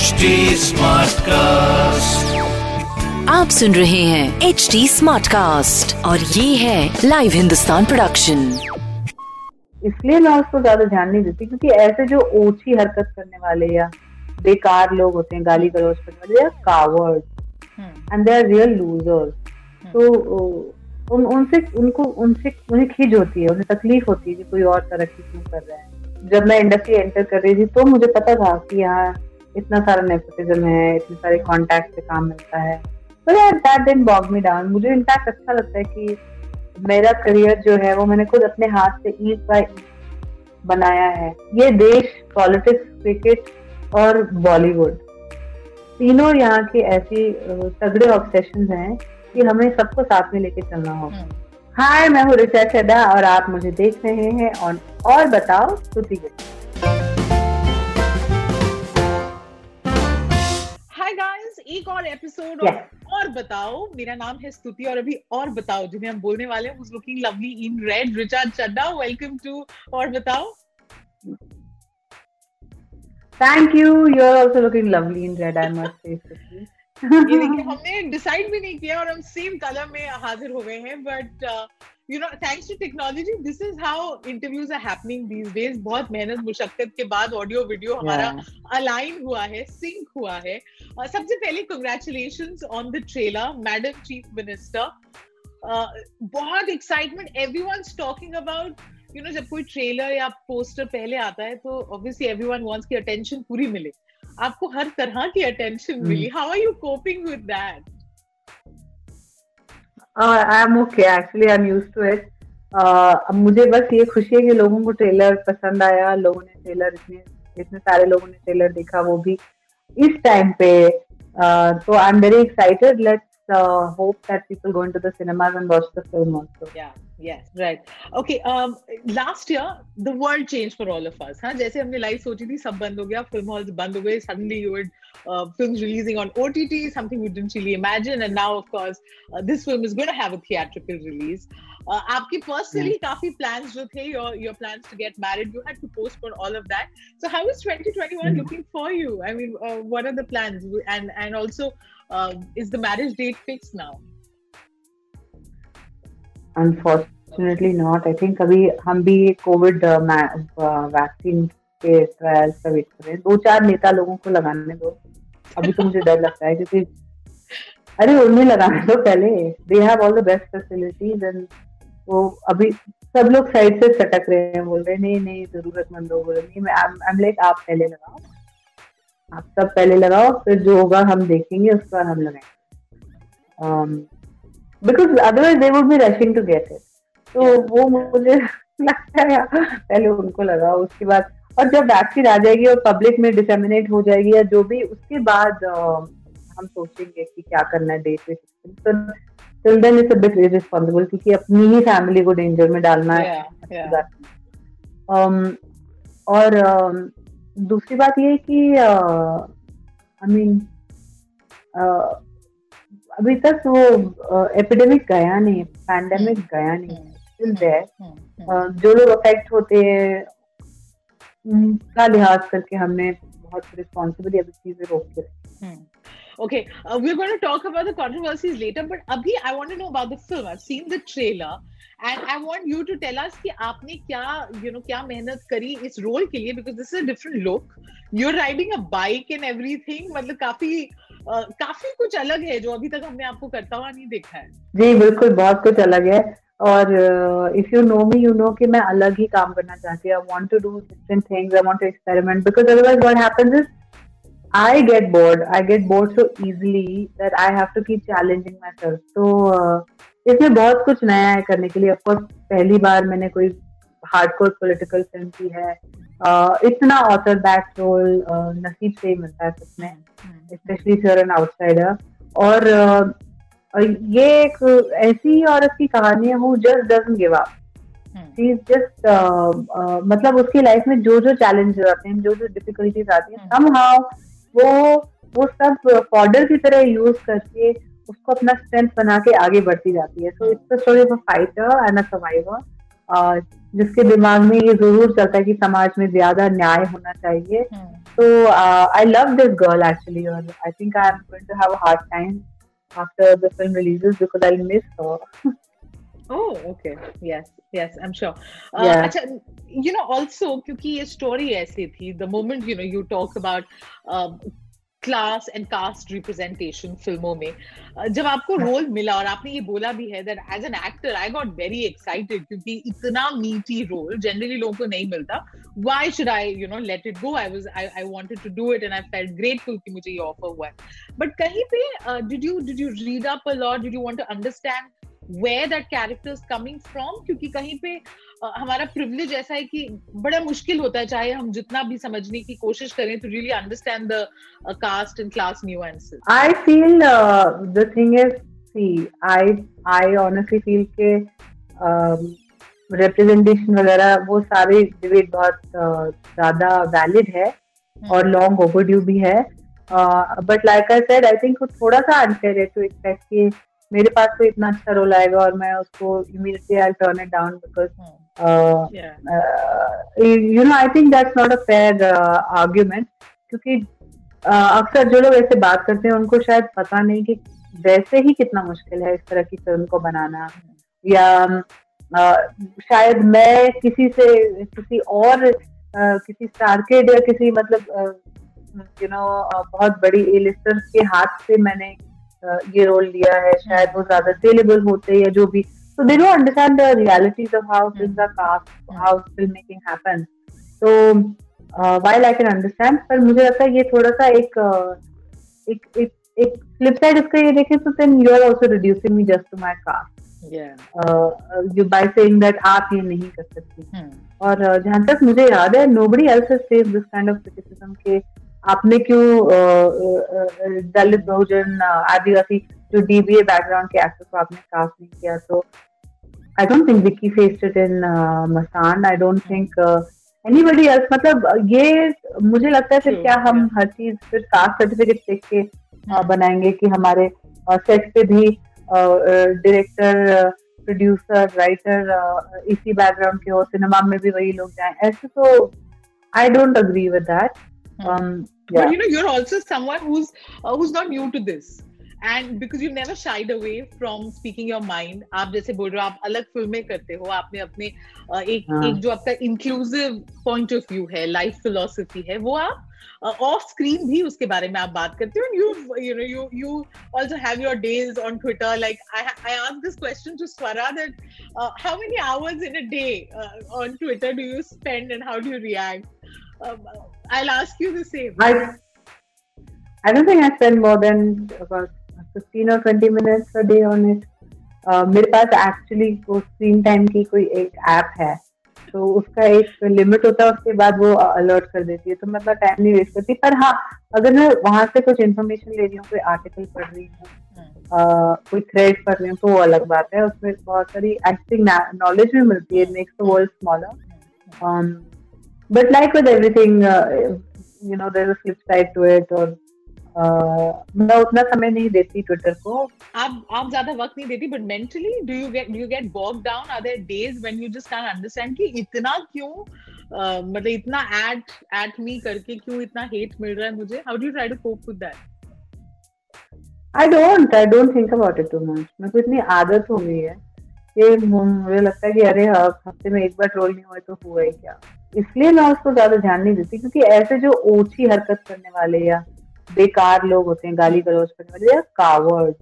HD Smartcast. आप सुन रहे हैं एच डी स्मार्ट कास्ट और ये है लाइव हिंदुस्तान प्रोडक्शन इसलिए मैं उसको ज़्यादा ध्यान नहीं देती क्योंकि ऐसे जो ओछी हरकत करने वाले या बेकार लोग होते हैं गाली गलौज करने वाले या coward and they are real losers तो उन उनसे उनको उनसे उन्हें खिज होती है उन्हें तकलीफ़ होती है कि कोई और तरक्की क्यों कर रहा है। जब मैं इंडस्ट्री एंटर कर रही थी तो मुझे पता था कि यहाँ इतना सारा नेपोटिज्म है इतने सारे कॉन्टैक्ट से काम मिलता है। तो यार that didn't bog me down मुझे इनफैक्ट अच्छा लगता है कि मेरा करियर जो है वो मैंने खुद अपने हाथ से ईज बाय बनाया है। ये देश पॉलिटिक्स क्रिकेट और बॉलीवुड तीनों यहाँ के ऐसी तगड़े ऑब्सेशन हैं कि हमें सबको साथ में लेके चलना होगा हाय मैं हूँ ऋचा चड्डा और आप मुझे देख रहे हैं। और और बताओ स्तुति एक और एपिसोड Yes. और बताओ। मेरा नाम है स्तुति और अभी और बताओ जिन्हें हम बोलने वाले हैं looking lovely in red Richa Chadha welcome to और बताओ। Thank you you are also looking lovely in red I must say देखिए हमने डिसाइड भी नहीं किया और हम सेम कलर में हाजिर हो गए हैं uh, but you know thanks to technology this is how interviews are happening these days बहुत मेहनत मुशक्कत के बाद ऑडियो वीडियो हमारा अलाइन हुआ है सिंक हुआ है। uh, सबसे पहले congratulation on the trailer madam chief minister बहुत excitement everyone talking about you know जब कोई ट्रेलर या पोस्टर पहले आता है तो ऑब्वियसली एवरीवन वांट्स की अटेंशन पूरी मिले। आपको हर तरह की attention milli. How are you coping with that I am okay actually I am use to it अब मुझे बस ये खुशी है कि लोगों को ट्रेलर पसंद आया लोगों ने ट्रेलर इतने इतने सारे लोगों ने ट्रेलर देखा वो भी इस टाइम पे uh, तो I am very excited let's hope that people going to the cinemas and watch the film also yes right. Okay um last year the world changed for all of us huh? jaise humne life sochi thi sab band ho gaya film halls band ho gaye suddenly you would uh, films releasing on ott something we didn't really imagine and now of course uh, this film is going to have a theatrical release. Uh, personally mm. plans your your plans to get married you had to postpone all of that. So how is 2021 mm. Mm-hmm. looking for you? I mean uh, what are the plans? And and also uh, is the marriage date fixed now? Unfortunately not I think अभी हम भी Covid vaccine के trials का wait कर रहे हैं। दो चार नेता लोगों को लगाने दो। अभी तो मुझे डर लगता है क्योंकि अरे, उन्हें लगाने दो पहले। They have all the best facilities and वो अभी सब लोग साइड से सटक रहे हैं, बोल रहे नहीं नहीं, जरूरतमंद लोग बोल रहे नहीं आई एम लाइक आप पहले लगाओ। आप सब पहले लगाओ, फिर जो होगा हम देखेंगे, उसके हम लगाएँगे। Because otherwise they would be rushing to get it तो वो मुझे लगता है पहले उनको लगाओ उसके बाद और जब वैक्सीन आ जाएगी और पब्लिक में डिसेमिनेट हो जाएगी या जो भी उसके बाद हम सोचेंगे कि क्या करना है डेट पे तो इट्स अ बिट इररिस्पांसिबल क्योंकि अपनी ही फैमिली को डेंजर में डालना है। Um, और um, दूसरी बात ये कि आई मीन अभी तक वो एपिडेमिक गया नहीं पैंडेमिक गया नहीं स्टिल देयर Hmm, hmm. जो लोग अफेक्ट होते हैं उनका लिहाज करके हमने बहुत रिस्पॉन्सिबली अभी चीज़ें रोक के रखी Hmm. Okay, uh, we're going to talk about the controversies later, but Abhi, I want to know about the film. I've seen the trailer, and I want you to tell us कि आपने क्या, you know, क्या मेहनत करी इस role के लिए because this is a different look. You're riding a bike and everything. मतलब काफ़ी काफ़ी कुछ अलग है जो अभी तक हमने आपको करता हुआ नहीं देखा है. जी, बिल्कुल, बहुत कुछ अलग है। और if you know me you know कि मैं अलग ही काम करना चाहती हूँ। I want to do different things I want to experiment because otherwise what happens is I get bored I get bored so easily that I have to keep challenging myself तो इसमें बहुत कुछ नया है करने के लिए। ऑफकोर्स पहली बार मैंने कोई हार्ड हार्डकोर पॉलिटिकल फ़िल्म की है। इतना ऑथर बैक रोल नसीब से ही मिलता है सच में स्पेशली फॉर एन आउटसाइडर और ये एक ऐसी औरत की कहानी है who just doesn't give up just मतलब उसकी लाइफ में जो जो चैलेंजेस आते हैं जो जो डिफिकल्टीज आती हैं सम हाउ वो वो सब फॉर्डर की तरह यूज़ करके उसको अपना स्ट्रेंथ बना के आगे बढ़ती जाती है। So it's the story of a fighter and a survivor जिसके दिमाग में ये ज़रूर चलता है कि समाज में ज़्यादा न्याय होना चाहिए। तो I love this girl actually और I think I am going to have a hard time after the film releases because I miss her oh okay yes yes I am sure अच्छा यू नो आल्सो क्योंकि ये story ऐसी थी the moment you know you talk about class and caste representation फ़िल्मों में जब आपको role मिला और आपने ये बोला भी है that as an actor I got very excited क्योंकि इतना मीटी रोल जनरली लोगों को नहीं मिलता why should I you know let it go I was I I wanted to do it and I felt grateful कि मुझे ये offer हुआ है बट कहीं पे did you did you read up a lot did you want to understand where that character is coming from क्योंकि कहीं पे हमारा प्रिविलेज ऐसा है कि बड़ा मुश्किल होता है चाहे हम जितना भी समझने की कोशिश करें to really understand the uh, caste and class nuances. I feel uh, the thing is see i i honestly feel के रिप्रेजेंटेशन वगैरह वो सारे डिबेट बहुत ज़्यादा वैलिड है और लॉन्ग ओवरड्यू भी है। But like I said I think थोड़ा सा अनफेयर है टू एक्सपेक्ट कि मेरे पास तो इतना अच्छा रोल आएगा और मैं उसको immediately I turn it down because you know I think that's not a fair argument क्योंकि uh, अक्सर जो लोग ऐसे बात करते हैं उनको शायद पता नहीं कि वैसे ही कितना मुश्किल है इस तरह की फ़िल्म को बनाना या uh, शायद मैं किसी से किसी और uh, किसी स्टार किड या किसी मतलब यू नो बहुत बड़ी एलिस्टर के हाथ से मैंने ये रोल लिया है हम्म। शायद वो ज़्यादा अवेलेबल होते या जो भी। तो they don't understand the realities of how things are cast how film making happens तो व्हाइल आई कैन अंडरस्टैंड पर मुझे लगता है ये थोड़ा सा एक एक एक फ्लिप साइड इसका ये देखें तो then you are also reducing me just to my caste you by saying that आप ये नहीं कर सकती। हम्म। और जहाँ तक मुझे याद है nobody else has face this kind of criticism के आपने क्यों दलित बहुजन आदिवासी जो डीबीए बैकग्राउंड के एक्टर्स को आपने कास्ट नहीं किया? तो I don't think Vicky faced it in Masaan I don't think anybody else मतलब ये मुझे लगता है फिर क्या हम हर चीज़ फिर कास्ट सर्टिफिकेट देख के uh, बनाएँगे कि हमारे सेट uh, पे भी डायरेक्टर प्रोड्यूसर राइटर इसी बैकग्राउंड के हो सिनेमा में भी वही लोग जाएँ. ऐसे तो I don't agree with that Um, yeah. But you know, you're also someone who's uh, who's not new to this. And because you never shied away from speaking your mind आप जैसे बोल रहे हो आप अलग फ़िल्में करते हो आपने अपने एक हाँ. एक जो आपका इंक्लूसिव पॉइंट ऑफ़ व्यू है लाइफ फिलोसफी है वो आप ऑफ़ स्क्रीन भी उसके बारे में आप बात करते हो you you know you you also have your days on Twitter like I I ask this question to Swara that how many hours in a day on Twitter do you spend and how do you react I'll ask you the same. I, I don't think I spend more than about 15 or 20 minutes a day on it. Uh, मेरे पास actually वो screen time की कोई एक app है तो उसका एक लिमिट होता है उसके बाद वो अलर्ट कर देती है तो मैं टाइम नहीं वेस्ट करती पर हाँ अगर मैं वहाँ से कुछ इन्फॉर्मेशन ले रही हूँ कोई आर्टिकल पढ़ रही हूँ हम्म। कोई थ्रेड पढ़ रही हूँ तो वो अलग बात है उसमें बहुत सारी एक्टिंग नॉलेज भी मिलती है makes the world smaller but like with everything uh, you know there's a flip side to it or uh, मैं उतना समय नहीं देती ट्विटर को। आप आप ज़्यादा वक्त नहीं देती but mentally do you get do you get bog down are there days when you just can understand कि इतना क्यों uh, मतलब इतना एड एट मी करके क्यों इतना हेट मिल रहा है मुझे? How do you try to cope with that I don't I don't think about it too much मेरे को इतनी आदत हो गई है कि मुझे लगता है कि अरे हफ़्ते में एक बार ट्रोल नहीं हुआ तो हुआ ही क्या? इसलिए मैं उसको ज़्यादा ध्यान नहीं देती क्योंकि ऐसे जो ओछी हरकत करने वाले या बेकार लोग होते हैं गाली गलौज करने वाले या coward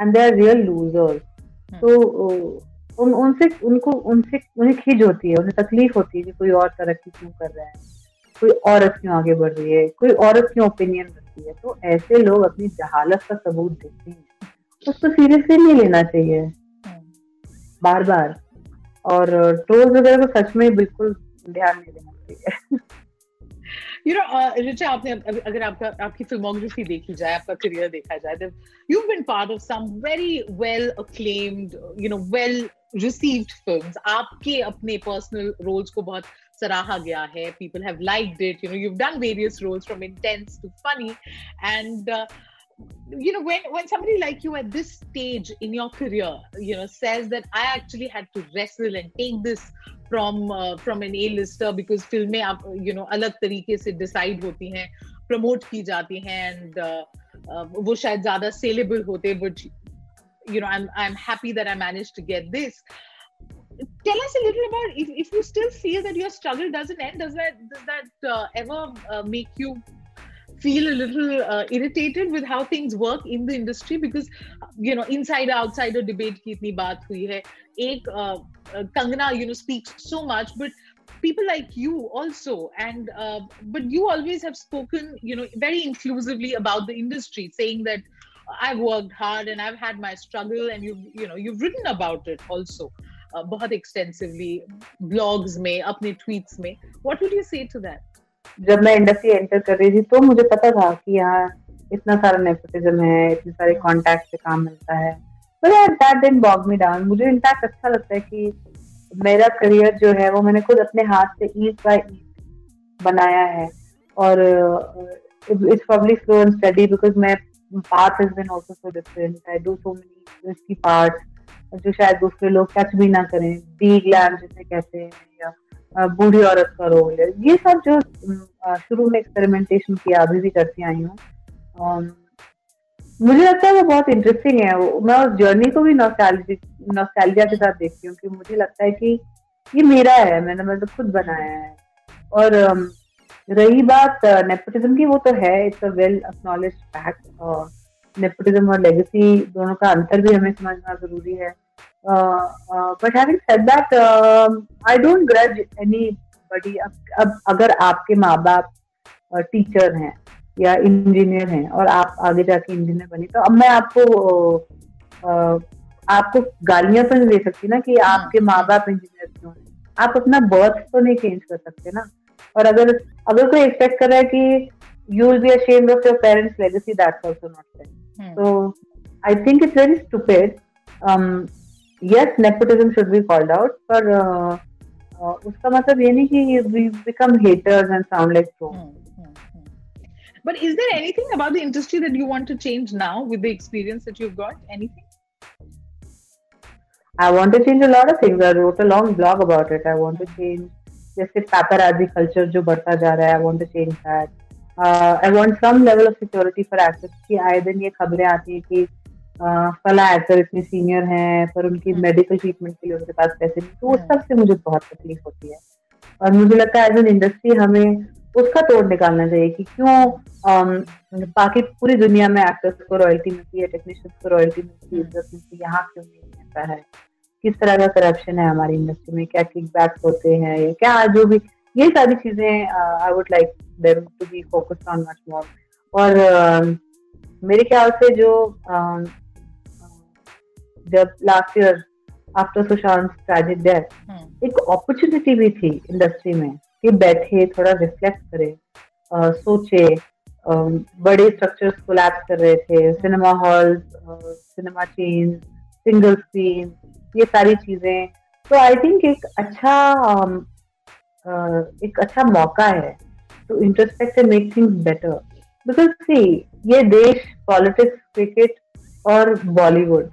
and they are real losers तो उन उनसे उनको उनसे उन्हें खिज होती है उन्हें तकलीफ़ होती है कि कोई और तरक्की क्यों कर रहा है कोई औरत क्यों आगे बढ़ रही है कोई औरत क्यों ओपिनियन रखती है। तो ऐसे लोग अपनी जहालत का सबूत देते हैं। तो उसको सीरियसली नहीं लेना चाहिए। हम्म। बार बार और ट्रोल्स वगैरह को सच में बिल्कुल ध्यान नहीं देना चाहिए यू नो रिचा आपने अगर आपका, आपकी फिल्मोग्राफी देखी जाए, आपका करियर देखा जाए you been part of some very well acclaimed you know well received films आपके अपने पर्सनल रोल्स को बहुत सराहा गया है. People have liked it you know you done various roles from intense to funny and you know, when when somebody like you at this stage in your career, you know, says that, i actually had to wrestle and take this from uh, from an a lister because फ़िल्में आप you know अलग तरीके से decide होती हैं promote की जाती हैं and uh, uh, वो शायद ज़्यादा saleable होते but you know i'm i'm happy that i managed to get this tell us a little about if, if you still feel that your struggle doesn't end does that does that uh, ever uh, make you feel a little uh, irritated with how things work in the industry because you know insider outsider debate ki itni baat hui hai. Ek uh, uh, kangana you know speaks so much but people like you also and uh, but you always have spoken you know very inclusively about the industry saying that i've worked hard and i've had my struggle and you you know you've written about it also uh, bahut extensively blogs may apne tweets may. What would you say to that? जब मैं industry enter कर रही थी तो मुझे पता था कि यहाँ इतना सारा नेपोटिज्म है, इतने सारे कॉन्टैक्ट से काम मिलता है। That didn't bog me down मुझे इनफैक्ट अच्छा लगता है कि मेरा करियर जो है, वो मैंने खुद अपने हाथ से ईच बाय ईच बनाया है। और it's probably slow and steady because my path has been also so different I do so many parts जो शायद दूसरे लोग टच भी ना करें। डी ग्लैम जिसे कहते हैं। बूढ़ी औरत का रोल ये सब जो शुरू में एक्सपेरिमेंटेशन किया, अभी भी करती आई हूँ। मुझे लगता है वो बहुत इंटरेस्टिंग है। मैं उस जर्नी को भी नॉस्टैल्जिया के साथ देखती हूँ कि मुझे लगता है कि ये मेरा है, मैंने मतलब खुद बनाया है। और रही बात नेपोटिज्म की, वो तो है। It's a well acknowledge fact nepotism और लेगेसी दोनों का अंतर भी हमें समझना ज़रूरी है। Uh, uh, but having said that, um, I don't grudge anybody. अब, अगर आपके माँ बाप टीचर uh, हैं या इंजीनियर हैं और आप आगे जाके इंजीनियर बने तो अब मैं आपको आपको गालियाँ तो नहीं दे सकती ना कि आपके माँ बाप इंजीनियर क्यों हैं। आप अपना बर्थ तो नहीं चेंज कर सकते ना। और अगर अगर कोई एक्सपेक्ट कर रहा है कि you will be ashamed of your parents legacy that's also not तो I think it's very stupid yes nepotism should be called out पर uh, uh, उसका मतलब ये नहीं कि we become haters and sound like trolls hmm, hmm, hmm. but is there anything about the industry that you want to change now with the experience that you've got anything I want to change a lot of things. I wrote a long blog about it. I want to change जैसे paparazzi culture जो बढ़ता जा रहा है. I want to change that. Uh, I want some level of security for actors कि आए दिन ये खबरें आती हैं कि फला एक्टर इतने सीनियर हैं पर उनकी मेडिकल हम्म। ट्रीटमेंट के लिए उनके पास पैसे नहीं तो उस हम्म। सबसे मुझे बहुत तकलीफ़ होती है और मुझे लगता है एज एन इंडस्ट्री हमें उसका तोड़ निकालना चाहिए कि क्यों बाकी पूरी दुनिया में एक्टर्स को रॉयल्टी मिलती है टेक्नीशियंस को रॉयल्टी मिलती है। मिलती यहाँ क्यों नहीं मिलता है किस तरह का करप्शन है हमारी इंडस्ट्री में क्या किक होते हैं या क्या जो भी ये सारी चीज़ें I would like them to be focused on much more और uh, मेरे ख्याल से जो uh, जब last year after Sushant tragic death एक अपॉर्चुनिटी भी थी इंडस्ट्री में कि बैठे थोड़ा रिफ्लेक्ट करे uh, सोचे uh, बड़े स्ट्रक्चर्स कोलैप्स कर रहे थे cinema hall cinema chain single screen ये सारी चीज़ें। तो आई थिंक एक अच्छा एक अच्छा मौका है to introspect and make things better because see ये देश पॉलिटिक्स क्रिकेट और बॉलीवुड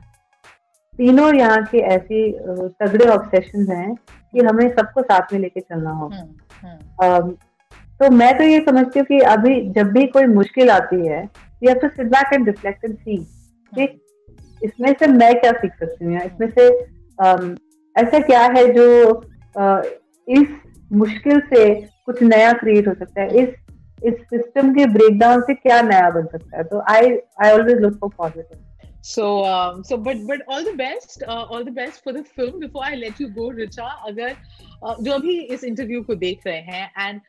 तीनों यहाँ के ऐसी तगड़े ऑब्सेशन हैं कि हमें सबको साथ में लेके चलना होगा हम्म, हम्म। तो मैं तो ये समझती हूँ कि अभी जब भी कोई मुश्किल आती है you have to sit back and reflect and see कि इसमें से मैं क्या सीख सकती हूँ इसमें से ऐसा क्या है जो इस मुश्किल से कुछ नया क्रिएट हो सकता है इस इस सिस्टम के ब्रेकडाउन से क्या नया बन सकता है। तो I I always look for positive so um, so but but all the best uh, all the best for the film before i let you go richa agar uh, जो अभी इस इंटरव्यू को देख रहे हैं and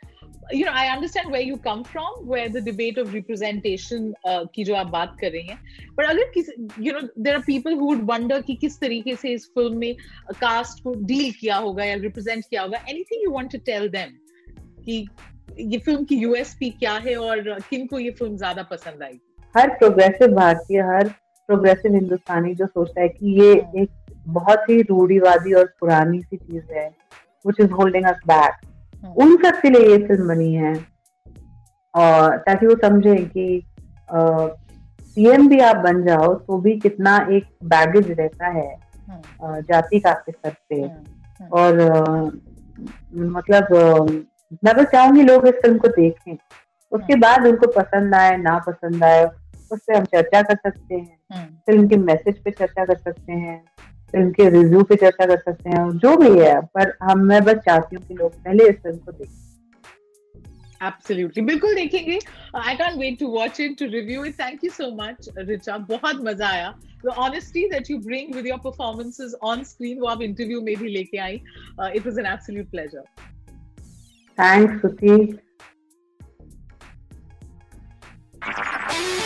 you know i understand where you come from where the debate of representation uh, की जो आप बात कर रही हैं but अगर किस you know there are people who would wonder कि किस तरीके से इस फ़िल्म में कास्ट को डील किया होगा या रिप्रेजेंट किया होगा anything you want to tell them कि ये फ़िल्म की यूएसपी क्या है और किन को ये फ़िल्म ज़्यादा पसंद आएगी हर प्रोग्रेसिव भारतीय हर प्रोग्रेसिव हिंदुस्तानी जो सोचता है कि ये एक बहुत ही रूढ़ीवादी और पुरानी सी चीज़ है which is holding us back उन सब के लिए ये फ़िल्म बनी है। और ताकि वो समझे कि सीएम भी आप बन जाओ तो भी कितना एक बैगेज रहता है हम्म। जाति का आपके सर पे। हम्म। और मतलब मैं बस चाहूँगी लोग इस फ़िल्म को देखें। उसके बाद उनको पसंद आए ना पसंद आए उस पर हम चर्चा कर सकते हैं। फ़िल्म के मैसेज पे चर्चा कर सकते हैं फ़िल्म के रिव्यू पे चर्चा कर सकते हैं जो भी है पर हम मैं बस चाहती हूँ कि लोग पहले इस फ़िल्म को देखें। एब्सोल्युटली बिल्कुल देखेंगे। I can wait to watch it to review it thank you so much Richa बहुत मज़ा आया। The honesty that you bring with your performances on screen वो आप इंटरव्यू में भी लेके आई। It was an absolute pleasure thanks सुती